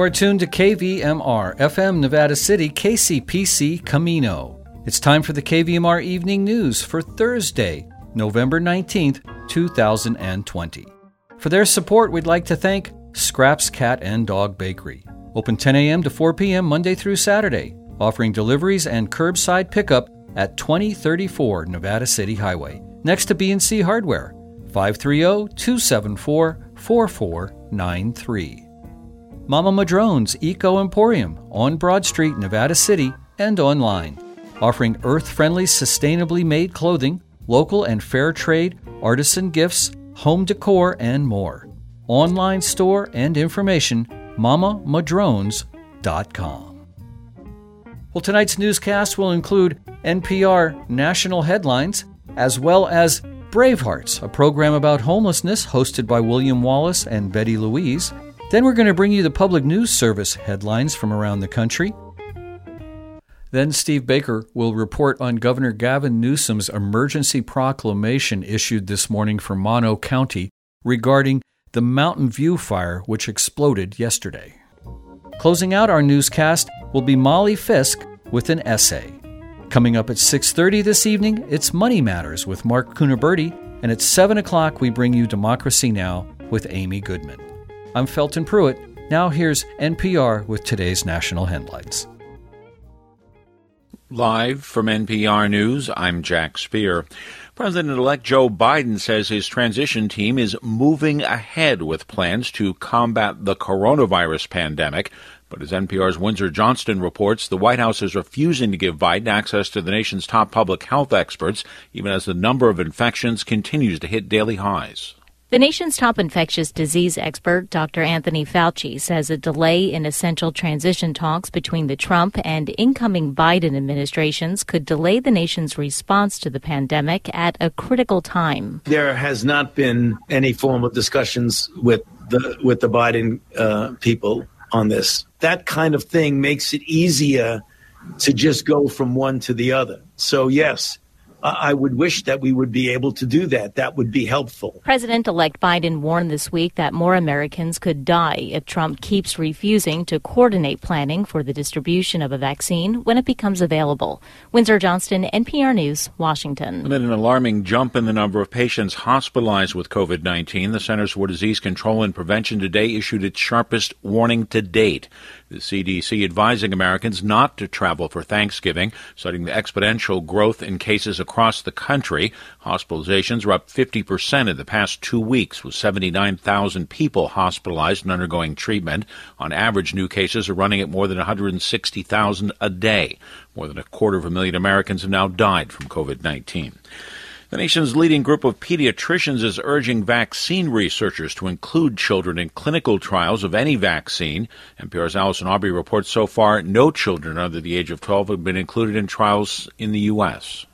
You are tuned to KVMR, FM Nevada City, KCPC Camino. It's time for the KVMR Evening News for Thursday, November 19th, 2020. For their support, we'd like to thank Scraps Cat and Dog Bakery. Open 10 a.m. to 4 p.m. Monday through Saturday, offering deliveries and curbside pickup at 2034 Nevada City Highway, next to BNC Hardware, 530-274-4493. Mama Madrone's Eco Emporium on Broad Street, Nevada City, and online, offering earth-friendly, sustainably made clothing, local and fair trade, artisan gifts, home decor, and more. Online store and information, mamamadrones.com. Well, tonight's newscast will include NPR national headlines, as well as Bravehearts, a program about homelessness hosted by William Wallace and Betty Louise. Then we're going to bring you the Public News Service headlines from around the country. Then Steve Baker will report on Governor Gavin Newsom's emergency proclamation issued this morning for Mono County regarding the Mountain View fire which exploded yesterday. Closing out our newscast will be Molly Fisk with an essay. Coming up at 6:30 this evening, it's Money Matters with Mark Cunaberti, and at 7 o'clock we bring you Democracy Now! with Amy Goodman. I'm Felton Pruitt. Now here's NPR with today's national headlines. Live from NPR News, I'm Jack Speer. President elect Joe Biden says his transition team is moving ahead with plans to combat the coronavirus pandemic. But as NPR's Windsor Johnston reports, the White House is refusing to give Biden access to the nation's top public health experts, even as the number of infections continues to hit daily highs. The nation's top infectious disease expert, Dr. Anthony Fauci, says a delay in essential transition talks between the Trump and incoming Biden administrations could delay the nation's response to the pandemic at a critical time. There has not been any form of discussions with the with the Biden uh, people on this. That kind of thing makes it easier to just go from one to the other. So yes, I would wish that we would be able to do that. That would be helpful. President elect Biden warned this week that more Americans could die if Trump keeps refusing to coordinate planning for the distribution of a vaccine when it becomes available. Windsor Johnston, NPR News, Washington. Amid an alarming jump in the number of patients hospitalized with COVID 19, the Centers for Disease Control and Prevention today issued its sharpest warning to date. The CDC advising Americans not to travel for Thanksgiving, citing the exponential growth in cases across the country. Hospitalizations were up 50% in the past two weeks, with 79,000 people hospitalized and undergoing treatment. On average, new cases are running at more than 160,000 a day. More than a quarter of a million Americans have now died from COVID 19. The nation's leading group of pediatricians is urging vaccine researchers to include children in clinical trials of any vaccine. NPR's Allison Aubrey reports so far no children under the age of 12 have been included in trials in the U.S.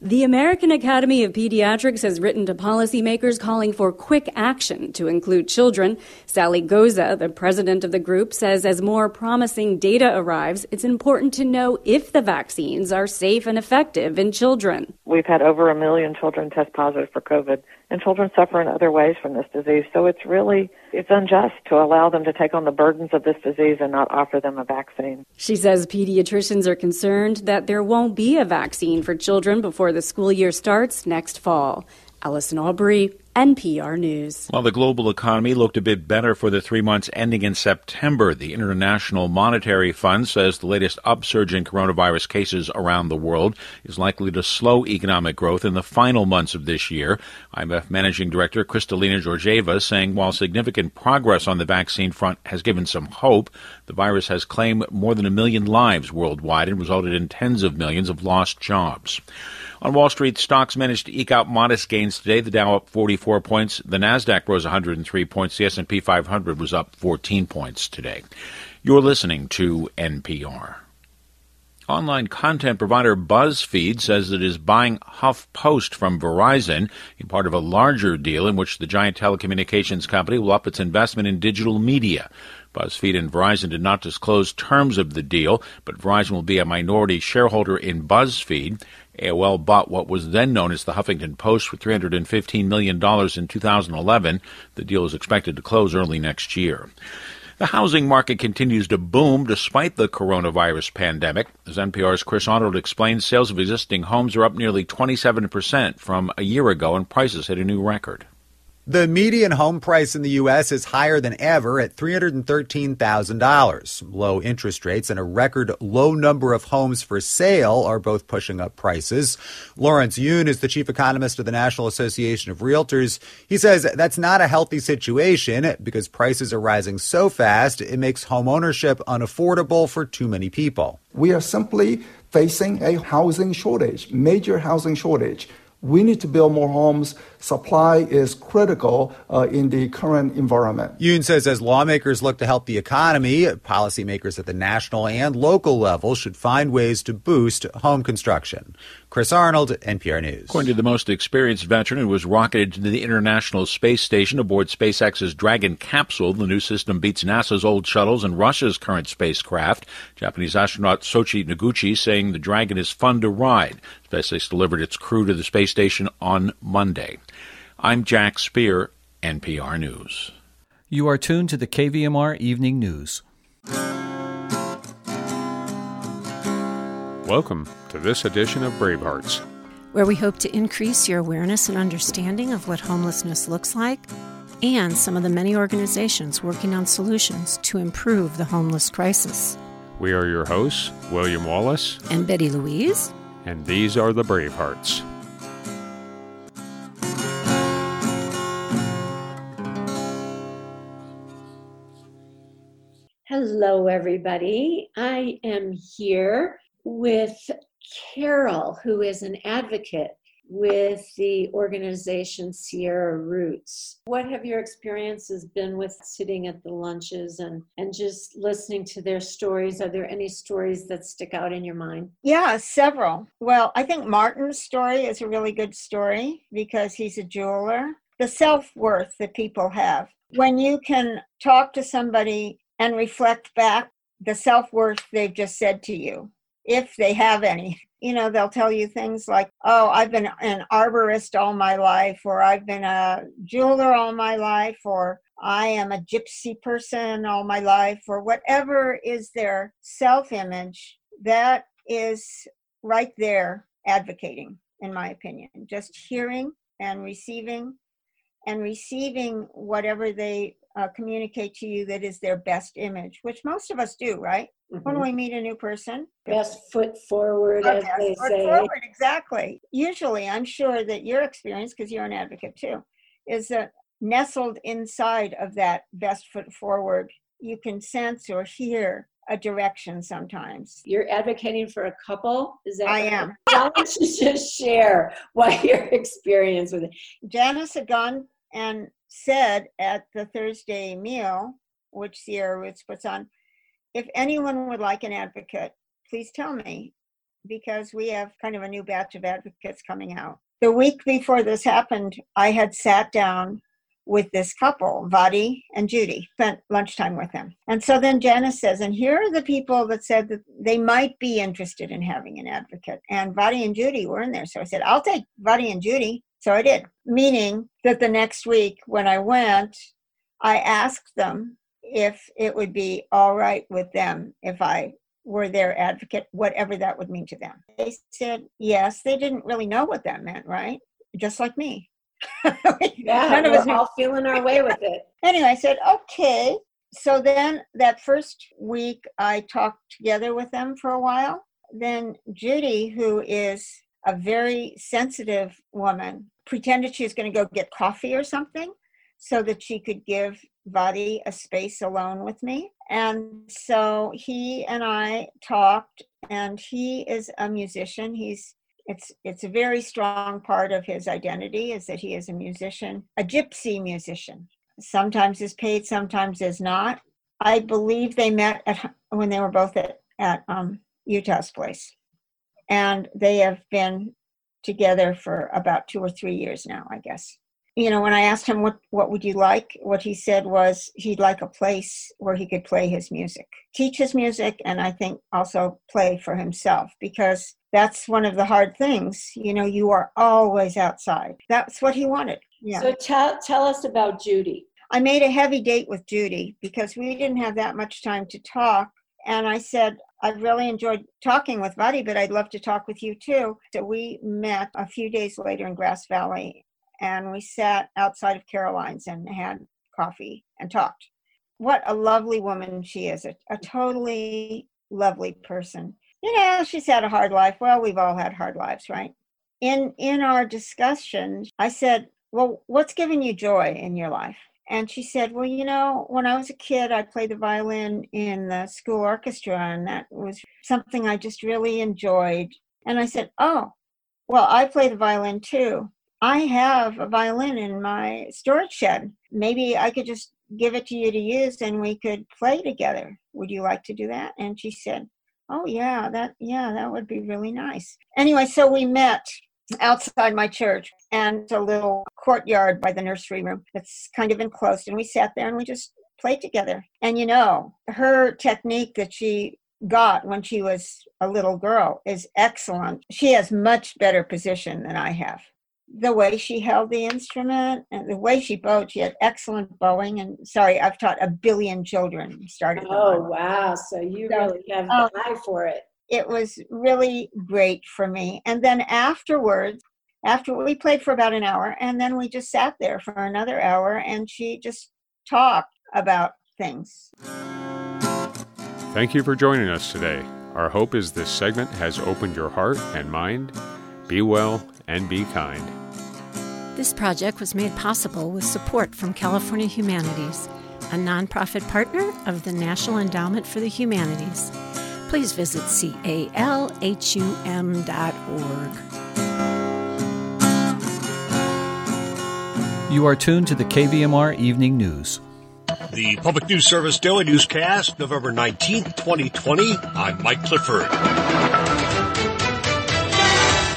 The American Academy of Pediatrics has written to policymakers calling for quick action to include children. Sally Goza, the president of the group, says as more promising data arrives, it's important to know if the vaccines are safe and effective in children. We've had over a million children test positive for COVID and children suffer in other ways from this disease. So it's really it's unjust to allow them to take on the burdens of this disease and not offer them a vaccine. She says pediatricians are concerned that there won't be a vaccine for children before the school year starts next fall. Allison Aubrey, NPR News. While the global economy looked a bit better for the three months ending in September, the International Monetary Fund says the latest upsurge in coronavirus cases around the world is likely to slow economic growth in the final months of this year. IMF Managing Director Kristalina Georgieva saying while significant progress on the vaccine front has given some hope, the virus has claimed more than a million lives worldwide and resulted in tens of millions of lost jobs. On Wall Street, stocks managed to eke out modest gains today. The Dow up 44 points. The Nasdaq rose 103 points. The S&P 500 was up 14 points today. You're listening to NPR. Online content provider BuzzFeed says it is buying HuffPost from Verizon in part of a larger deal in which the giant telecommunications company will up its investment in digital media. BuzzFeed and Verizon did not disclose terms of the deal, but Verizon will be a minority shareholder in BuzzFeed. AOL bought what was then known as the Huffington Post for $315 million in 2011. The deal is expected to close early next year. The housing market continues to boom despite the coronavirus pandemic. As NPR's Chris Arnold explains, sales of existing homes are up nearly 27% from a year ago and prices hit a new record. The median home price in the U.S. is higher than ever at $313,000. Low interest rates and a record low number of homes for sale are both pushing up prices. Lawrence Yun is the chief economist of the National Association of Realtors. He says that's not a healthy situation because prices are rising so fast, it makes home ownership unaffordable for too many people. We are simply facing a housing shortage, major housing shortage. We need to build more homes. Supply is critical uh, in the current environment. Yun says as lawmakers look to help the economy, policymakers at the national and local level should find ways to boost home construction. Chris Arnold, NPR News. According to the most experienced veteran who was rocketed to the International Space Station aboard SpaceX's Dragon capsule, the new system beats NASA's old shuttles and Russia's current spacecraft. Japanese astronaut Soichi Noguchi saying the Dragon is fun to ride. SpaceX delivered its crew to the space station on Monday. I'm Jack Speer, NPR News. You are tuned to the KVMR Evening News. Welcome to this edition of Bravehearts, where we hope to increase your awareness and understanding of what homelessness looks like and some of the many organizations working on solutions to improve the homeless crisis. We are your hosts, William Wallace and Betty Louise and these are the Bravehearts. Hello, everybody. I am here with Carol, who is an advocate with the organization Sierra Roots. What have your experiences been with sitting at the lunches and, and just listening to their stories? Are there any stories that stick out in your mind? Yeah, several. Well, I think Martin's story is a really good story because he's a jeweler. The self worth that people have. When you can talk to somebody and reflect back the self worth they've just said to you, if they have any, you know they'll tell you things like oh i've been an arborist all my life or i've been a jeweler all my life or i am a gypsy person all my life or whatever is their self image that is right there advocating in my opinion just hearing and receiving and receiving whatever they uh, communicate to you that is their best image, which most of us do, right? Mm-hmm. When we meet a new person, best foot forward, as they foot say. Forward, exactly. Usually, I'm sure that your experience, because you're an advocate too, is that nestled inside of that best foot forward, you can sense or hear a direction sometimes. You're advocating for a couple? Is that I am. Why don't you just share what your experience with it? Janice had gone and said at the Thursday meal, which Sierra Roots puts on, if anyone would like an advocate, please tell me because we have kind of a new batch of advocates coming out. The week before this happened, I had sat down with this couple, Vadi and Judy, spent lunchtime with them. And so then Janice says, and here are the people that said that they might be interested in having an advocate. And Vadi and Judy were in there. So I said, I'll take Vadi and Judy. So I did, meaning that the next week when I went, I asked them if it would be all right with them if I were their advocate, whatever that would mean to them. They said yes. They didn't really know what that meant, right? Just like me. yeah, None of us all feeling our way with it. Anyway, I said, okay. So then that first week, I talked together with them for a while. Then Judy, who is a very sensitive woman, pretended she was going to go get coffee or something so that she could give Vadi a space alone with me. And so he and I talked, and he is a musician. He's it's it's a very strong part of his identity is that he is a musician, a gypsy musician. Sometimes is paid, sometimes is not. I believe they met at when they were both at at um, Utah's place and they have been together for about two or three years now, I guess. You know, when I asked him what what would you like, what he said was he'd like a place where he could play his music, teach his music, and I think also play for himself because that's one of the hard things. You know, you are always outside. That's what he wanted. Yeah. So tell tell us about Judy. I made a heavy date with Judy because we didn't have that much time to talk. And I said, I've really enjoyed talking with Buddy, but I'd love to talk with you too. So we met a few days later in Grass Valley and we sat outside of Caroline's and had coffee and talked. What a lovely woman she is, a, a totally lovely person. You know, she's had a hard life. Well, we've all had hard lives, right? In in our discussion, I said, "Well, what's giving you joy in your life?" And she said, Well, you know, when I was a kid, I played the violin in the school orchestra, and that was something I just really enjoyed. And I said, Oh, well, I play the violin too. I have a violin in my storage shed. Maybe I could just give it to you to use and we could play together. Would you like to do that? And she said, Oh, yeah, that, yeah, that would be really nice. Anyway, so we met outside my church and a little courtyard by the nursery room that's kind of enclosed. And we sat there and we just played together. And you know, her technique that she got when she was a little girl is excellent. She has much better position than I have. The way she held the instrument and the way she bowed, she had excellent bowing. And sorry, I've taught a billion children started. Oh, wow. So you so, really have the um, eye for it it was really great for me. And then afterwards, after we played for about an hour, and then we just sat there for another hour, and she just talked about things. Thank you for joining us today. Our hope is this segment has opened your heart and mind. Be well and be kind. This project was made possible with support from California Humanities, a nonprofit partner of the National Endowment for the Humanities please visit calhum.org. You are tuned to the KVMR Evening News. The Public News Service Daily Newscast, November 19th, 2020. I'm Mike Clifford.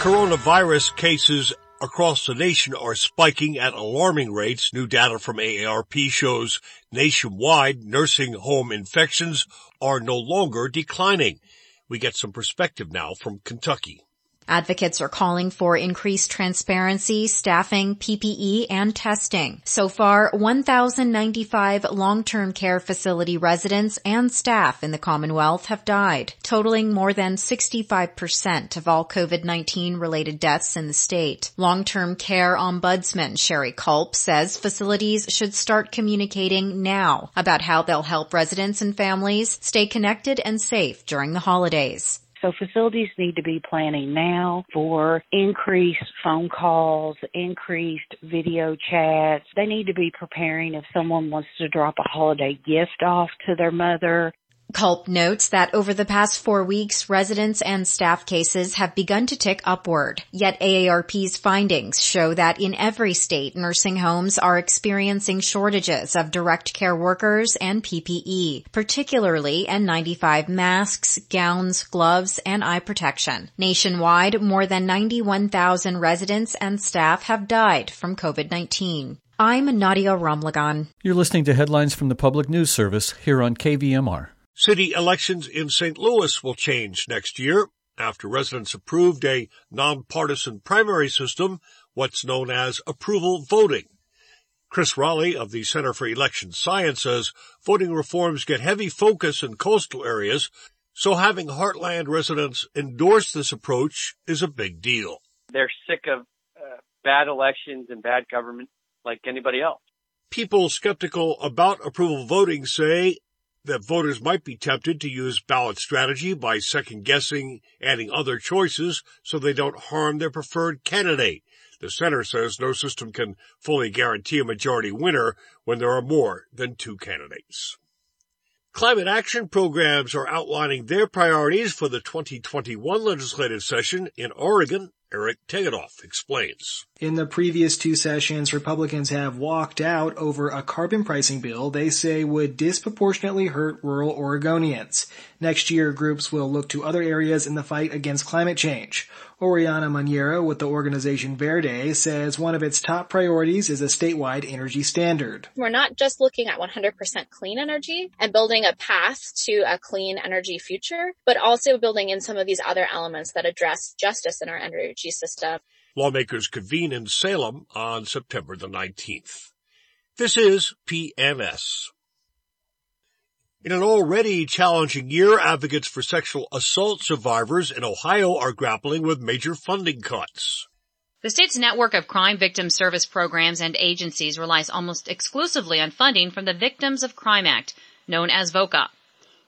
Coronavirus cases across the nation are spiking at alarming rates. New data from AARP shows nationwide nursing home infections are no longer declining. We get some perspective now from Kentucky. Advocates are calling for increased transparency, staffing, PPE, and testing. So far, 1,095 long-term care facility residents and staff in the Commonwealth have died, totaling more than 65% of all COVID-19 related deaths in the state. Long-term care ombudsman Sherry Culp says facilities should start communicating now about how they'll help residents and families stay connected and safe during the holidays. So facilities need to be planning now for increased phone calls, increased video chats. They need to be preparing if someone wants to drop a holiday gift off to their mother. Culp notes that over the past four weeks, residents and staff cases have begun to tick upward. Yet AARP's findings show that in every state, nursing homes are experiencing shortages of direct care workers and PPE, particularly N95 masks, gowns, gloves, and eye protection. Nationwide, more than 91,000 residents and staff have died from COVID-19. I'm Nadia Ramlagan. You're listening to headlines from the Public News Service here on KVMR. City elections in St. Louis will change next year after residents approved a nonpartisan primary system, what's known as approval voting. Chris Raleigh of the Center for Election Science says voting reforms get heavy focus in coastal areas, so having Heartland residents endorse this approach is a big deal. They're sick of uh, bad elections and bad government like anybody else. People skeptical about approval voting say that voters might be tempted to use ballot strategy by second guessing, adding other choices so they don't harm their preferred candidate. The center says no system can fully guarantee a majority winner when there are more than two candidates. Climate action programs are outlining their priorities for the 2021 legislative session in Oregon Eric Tegethoff explains. In the previous two sessions, Republicans have walked out over a carbon pricing bill they say would disproportionately hurt rural Oregonians. Next year, groups will look to other areas in the fight against climate change. Oriana Magnera with the organization Verde says one of its top priorities is a statewide energy standard. We're not just looking at 100% clean energy and building a path to a clean energy future, but also building in some of these other elements that address justice in our energy system. Lawmakers convene in Salem on September the 19th. This is PNS. In an already challenging year, advocates for sexual assault survivors in Ohio are grappling with major funding cuts. The state's network of crime victim service programs and agencies relies almost exclusively on funding from the Victims of Crime Act, known as VOCA.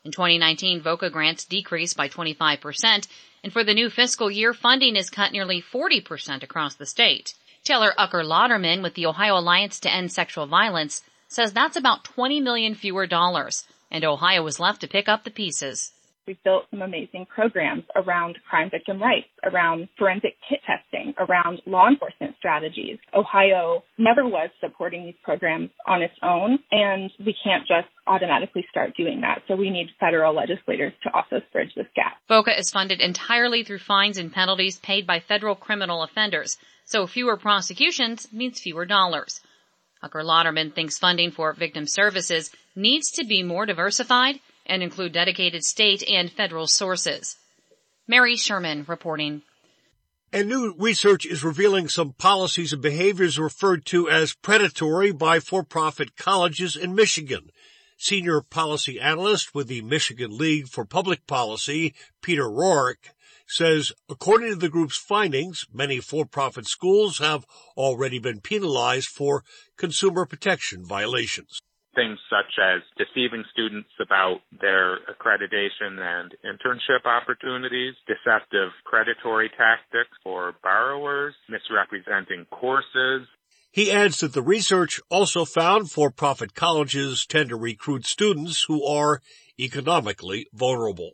In 2019, VOCA grants decreased by 25%, and for the new fiscal year, funding is cut nearly 40% across the state. Taylor Ucker Lauderman with the Ohio Alliance to End Sexual Violence says that's about 20 million fewer dollars, and Ohio was left to pick up the pieces. We've built some amazing programs around crime victim rights, around forensic kit testing, around law enforcement strategies. Ohio never was supporting these programs on its own, and we can't just automatically start doing that. So we need federal legislators to also bridge this gap. VOCA is funded entirely through fines and penalties paid by federal criminal offenders. So fewer prosecutions means fewer dollars. Ucker Lauderman thinks funding for victim services needs to be more diversified and include dedicated state and federal sources. Mary Sherman reporting. And new research is revealing some policies and behaviors referred to as predatory by for-profit colleges in Michigan. Senior policy analyst with the Michigan League for Public Policy, Peter Ruark, says according to the group's findings, many for-profit schools have already been penalized for consumer protection violations things such as deceiving students about their accreditation and internship opportunities, deceptive predatory tactics for borrowers, misrepresenting courses. He adds that the research also found for-profit colleges tend to recruit students who are economically vulnerable.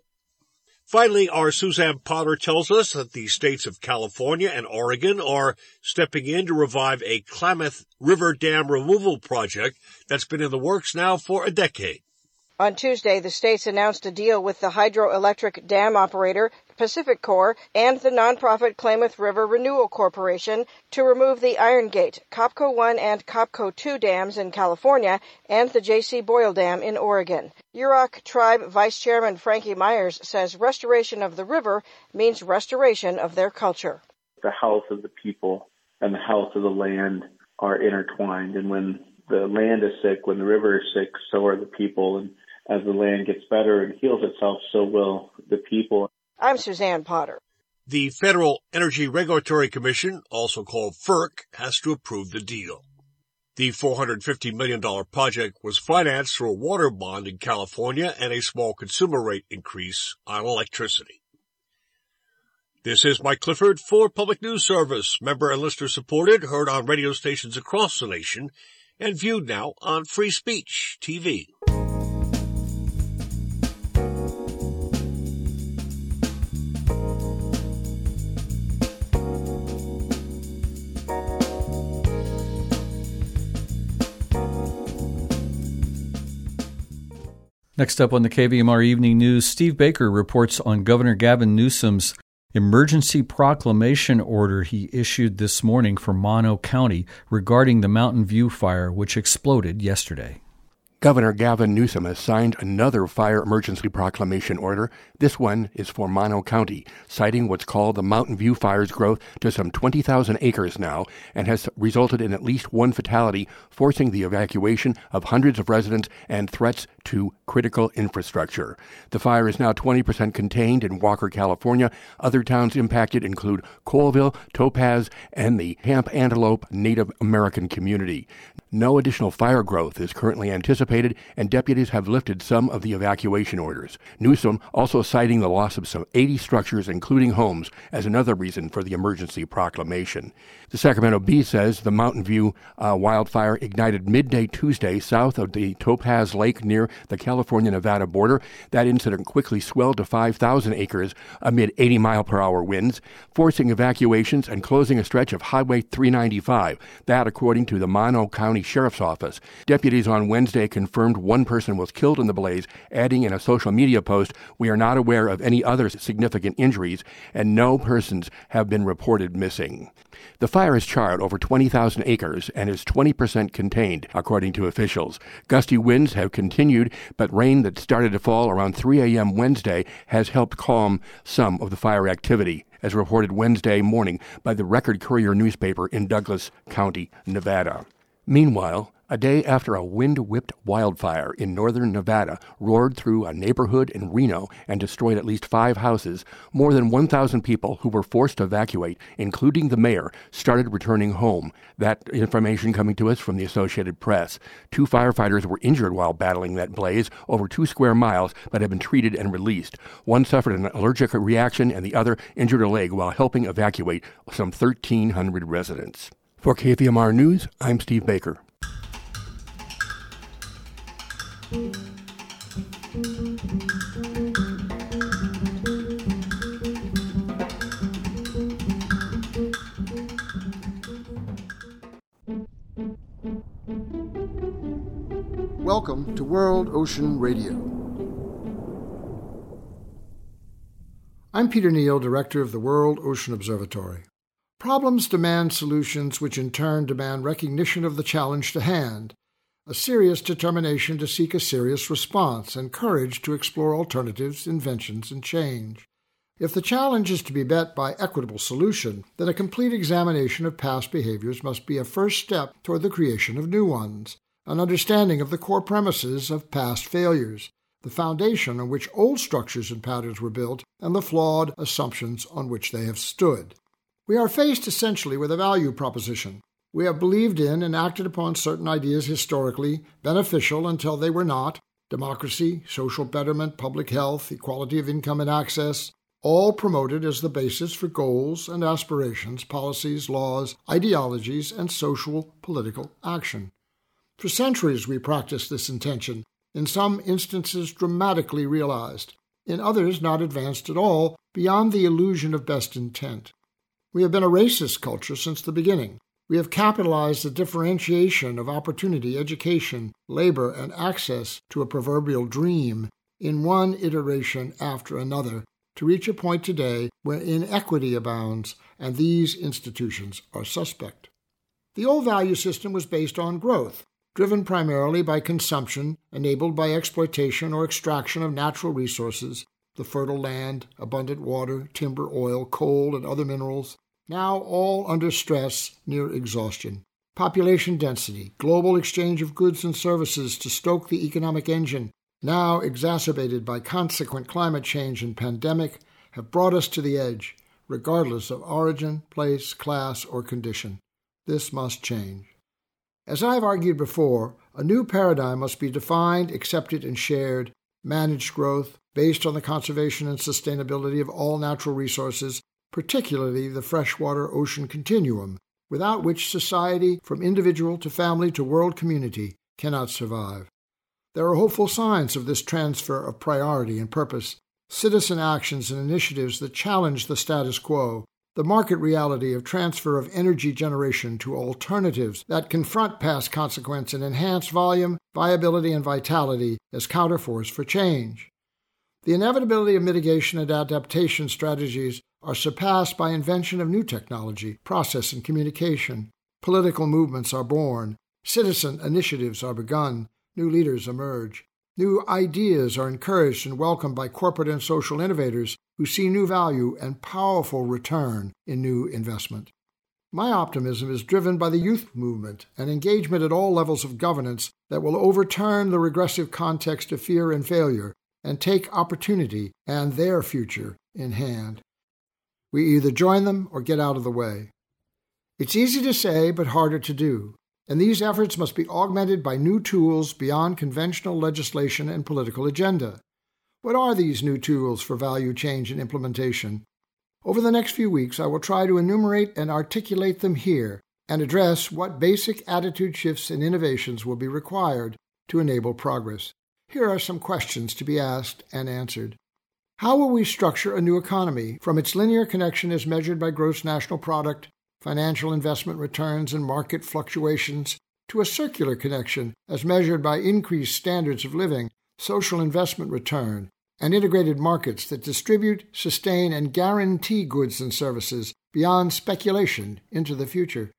Finally, our Suzanne Potter tells us that the states of California and Oregon are stepping in to revive a Klamath River Dam removal project that's been in the works now for a decade. On Tuesday, the states announced a deal with the hydroelectric dam operator PacifiCorp and the nonprofit Klamath River Renewal Corporation to remove the Iron Gate, Copco 1 and Copco 2 dams in California and the J.C. Boyle Dam in Oregon. Yurok Tribe Vice Chairman Frankie Myers says restoration of the river means restoration of their culture. The health of the people and the health of the land are intertwined. And when the land is sick, when the river is sick, so are the people. And as the land gets better and heals itself, so will the people. I'm Suzanne Potter. The Federal Energy Regulatory Commission, also called FERC, has to approve the deal. The $450 million project was financed through a water bond in California and a small consumer rate increase on electricity. This is Mike Clifford for Public News Service, member and listener supported, heard on radio stations across the nation, and viewed now on Free Speech TV. Next up on the KVMR Evening News, Steve Baker reports on Governor Gavin Newsom's emergency proclamation order he issued this morning for Mono County regarding the Mountain View fire, which exploded yesterday. Governor Gavin Newsom has signed another fire emergency proclamation order. This one is for Mono County, citing what's called the Mountain View fire's growth to some 20,000 acres now and has resulted in at least one fatality, forcing the evacuation of hundreds of residents and threats to critical infrastructure. The fire is now 20% contained in Walker, California. Other towns impacted include Coleville, Topaz, and the Camp Antelope Native American community. No additional fire growth is currently anticipated, and deputies have lifted some of the evacuation orders. Newsom also citing the loss of some 80 structures, including homes, as another reason for the emergency proclamation. The Sacramento Bee says the Mountain View uh, wildfire ignited midday Tuesday south of the Topaz Lake near the California Nevada border. That incident quickly swelled to 5,000 acres amid 80 mile per hour winds, forcing evacuations and closing a stretch of Highway 395. That, according to the Mono County Sheriff's Office. Deputies on Wednesday confirmed one person was killed in the blaze, adding in a social media post, We are not aware of any other significant injuries, and no persons have been reported missing. The fire has charred over 20,000 acres and is 20% contained, according to officials. Gusty winds have continued, but rain that started to fall around 3 a.m. Wednesday has helped calm some of the fire activity, as reported Wednesday morning by the Record Courier newspaper in Douglas County, Nevada. Meanwhile, a day after a wind whipped wildfire in northern Nevada roared through a neighborhood in Reno and destroyed at least five houses, more than 1,000 people who were forced to evacuate, including the mayor, started returning home. That information coming to us from the Associated Press. Two firefighters were injured while battling that blaze over two square miles, but have been treated and released. One suffered an allergic reaction, and the other injured a leg while helping evacuate some 1,300 residents. For KVMR News, I'm Steve Baker. Welcome to World Ocean Radio. I'm Peter Neill, Director of the World Ocean Observatory. Problems demand solutions, which in turn demand recognition of the challenge to hand a serious determination to seek a serious response, and courage to explore alternatives, inventions, and change. If the challenge is to be met by equitable solution, then a complete examination of past behaviors must be a first step toward the creation of new ones, an understanding of the core premises of past failures, the foundation on which old structures and patterns were built, and the flawed assumptions on which they have stood. We are faced essentially with a value proposition, we have believed in and acted upon certain ideas historically beneficial until they were not democracy, social betterment, public health, equality of income and access, all promoted as the basis for goals and aspirations, policies, laws, ideologies, and social political action. For centuries we practiced this intention, in some instances dramatically realized, in others not advanced at all, beyond the illusion of best intent. We have been a racist culture since the beginning, we have capitalized the differentiation of opportunity, education, labor, and access to a proverbial dream in one iteration after another to reach a point today where inequity abounds and these institutions are suspect. The old value system was based on growth, driven primarily by consumption, enabled by exploitation or extraction of natural resources, the fertile land, abundant water, timber, oil, coal, and other minerals, now all under stress near exhaustion. Population density, global exchange of goods and services to stoke the economic engine, now exacerbated by consequent climate change and pandemic, have brought us to the edge, regardless of origin, place, class, or condition. This must change. As I have argued before, a new paradigm must be defined, accepted, and shared, managed growth based on the conservation and sustainability of all natural resources particularly the freshwater ocean continuum, without which society, from individual to family to world community, cannot survive. There are hopeful signs of this transfer of priority and purpose, citizen actions and initiatives that challenge the status quo, the market reality of transfer of energy generation to alternatives that confront past consequence and enhance volume, viability, and vitality as counterforce for change. The inevitability of mitigation and adaptation strategies are surpassed by invention of new technology, process, and communication. Political movements are born, citizen initiatives are begun, new leaders emerge. New ideas are encouraged and welcomed by corporate and social innovators who see new value and powerful return in new investment. My optimism is driven by the youth movement and engagement at all levels of governance that will overturn the regressive context of fear and failure and take opportunity and their future in hand. We either join them or get out of the way. It's easy to say, but harder to do, and these efforts must be augmented by new tools beyond conventional legislation and political agenda. What are these new tools for value change and implementation? Over the next few weeks, I will try to enumerate and articulate them here and address what basic attitude shifts and innovations will be required to enable progress. Here are some questions to be asked and answered. How will we structure a new economy from its linear connection as measured by gross national product, financial investment returns, and market fluctuations to a circular connection as measured by increased standards of living, social investment return, and integrated markets that distribute, sustain, and guarantee goods and services beyond speculation into the future?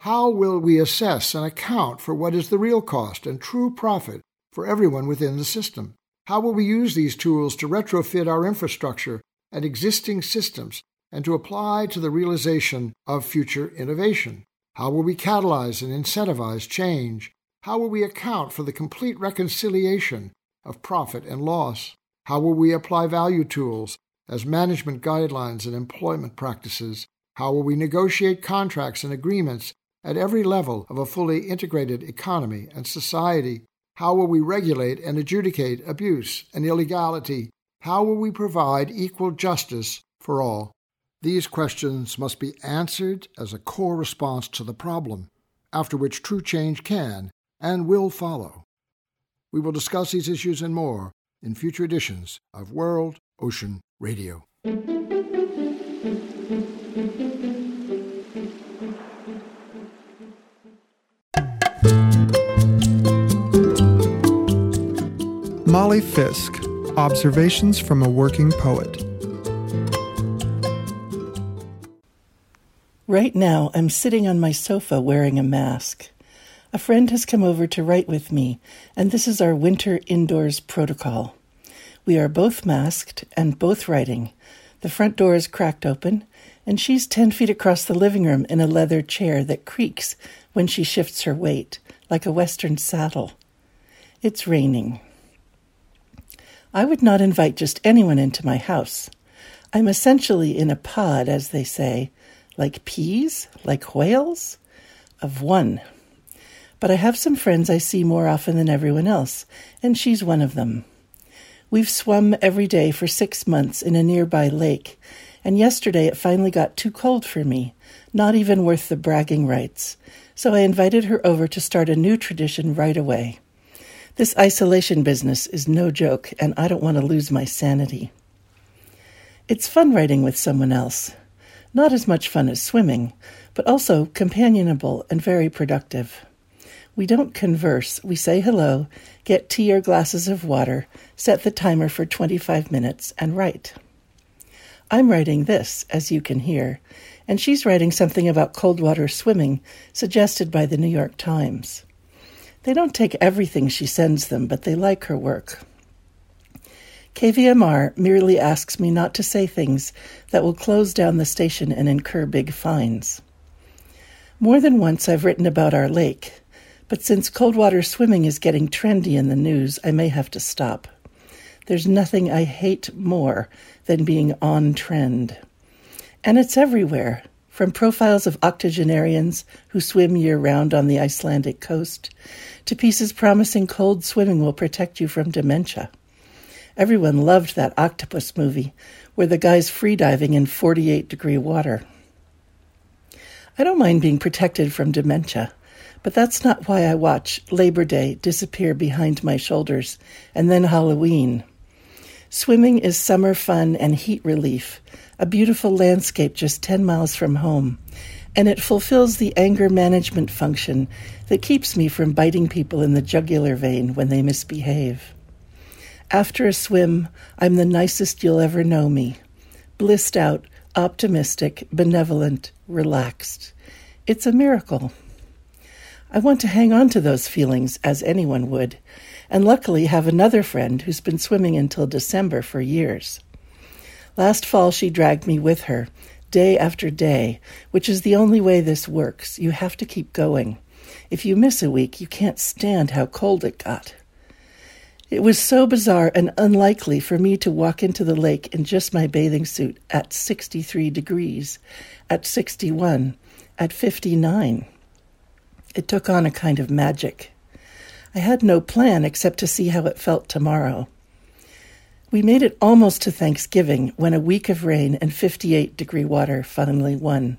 How will we assess and account for what is the real cost and true profit for everyone within the system? How will we use these tools to retrofit our infrastructure and existing systems and to apply to the realization of future innovation? How will we catalyze and incentivize change How will we account for the complete reconciliation of profit and loss? How will we apply value tools as management guidelines and employment practices? How will we negotiate contracts and agreements at every level of a fully integrated economy and society? How will we regulate and adjudicate abuse and illegality? How will we provide equal justice for all? These questions must be answered as a core response to the problem, after which true change can and will follow. We will discuss these issues and more in future editions of World Ocean Radio. Molly Fisk Observations from a Working Poet. Right now, I'm sitting on my sofa wearing a mask. A friend has come over to write with me, and this is our winter indoors protocol. We are both masked and both writing. The front door is cracked open, and she's 10 feet across the living room in a leather chair that creaks when she shifts her weight, like a Western saddle. It's raining. I would not invite just anyone into my house. I'm essentially in a pod, as they say, like peas, like whales, of one. But I have some friends I see more often than everyone else, and she's one of them. We've swum every day for six months in a nearby lake, and yesterday it finally got too cold for me, not even worth the bragging rights. So I invited her over to start a new tradition right away. This isolation business is no joke, and I don't want to lose my sanity. It's fun writing with someone else. Not as much fun as swimming, but also companionable and very productive. We don't converse. We say hello, get tea or glasses of water, set the timer for 25 minutes, and write. I'm writing this, as you can hear, and she's writing something about cold water swimming suggested by the New York Times. They don't take everything she sends them, but they like her work. KVMR merely asks me not to say things that will close down the station and incur big fines. More than once I've written about our lake, but since cold water swimming is getting trendy in the news, I may have to stop. There's nothing I hate more than being on trend. And it's everywhere, from profiles of octogenarians who swim year round on the Icelandic coast to pieces promising cold swimming will protect you from dementia. Everyone loved that octopus movie where the guy's freediving in 48 degree water. I don't mind being protected from dementia. But that's not why I watch Labor Day disappear behind my shoulders and then Halloween. Swimming is summer fun and heat relief, a beautiful landscape just 10 miles from home, and it fulfills the anger management function that keeps me from biting people in the jugular vein when they misbehave. After a swim, I'm the nicest you'll ever know me. Blissed out, optimistic, benevolent, relaxed. It's a miracle. I want to hang on to those feelings as anyone would, and luckily have another friend who's been swimming until December for years. Last fall, she dragged me with her, day after day, which is the only way this works. You have to keep going. If you miss a week, you can't stand how cold it got. It was so bizarre and unlikely for me to walk into the lake in just my bathing suit at 63 degrees, at 61, at 59. It took on a kind of magic. I had no plan except to see how it felt tomorrow. We made it almost to Thanksgiving when a week of rain and 58 degree water finally won.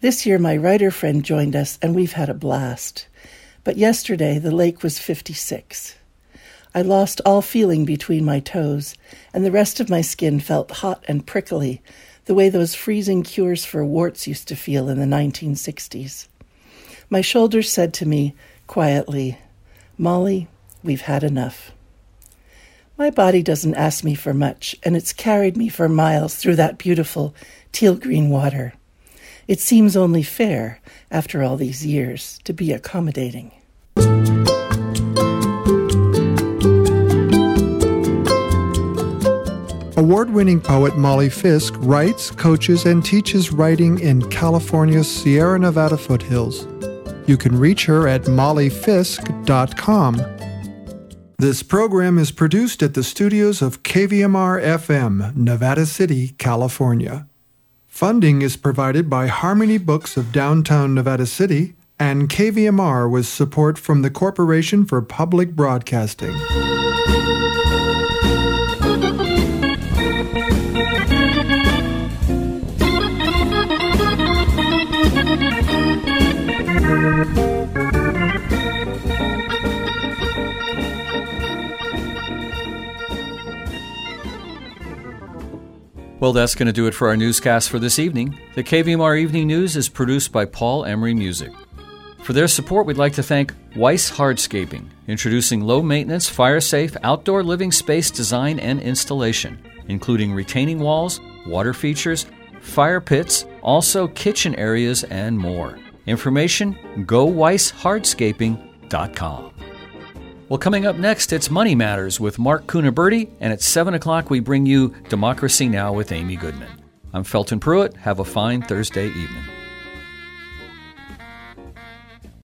This year, my writer friend joined us, and we've had a blast. But yesterday, the lake was 56. I lost all feeling between my toes, and the rest of my skin felt hot and prickly, the way those freezing cures for warts used to feel in the 1960s. My shoulders said to me quietly, Molly, we've had enough. My body doesn't ask me for much, and it's carried me for miles through that beautiful teal green water. It seems only fair, after all these years, to be accommodating. Award winning poet Molly Fisk writes, coaches, and teaches writing in California's Sierra Nevada foothills. You can reach her at mollyfisk.com. This program is produced at the studios of KVMR FM, Nevada City, California. Funding is provided by Harmony Books of Downtown Nevada City and KVMR with support from the Corporation for Public Broadcasting. Well, that's going to do it for our newscast for this evening. The KVMR Evening News is produced by Paul Emery Music. For their support, we'd like to thank Weiss Hardscaping, introducing low maintenance, fire safe outdoor living space design and installation, including retaining walls, water features, fire pits, also kitchen areas, and more. Information goweisshardscaping.com. Well, coming up next, it's Money Matters with Mark Cunaberti, and at 7 o'clock, we bring you Democracy Now! with Amy Goodman. I'm Felton Pruitt. Have a fine Thursday evening.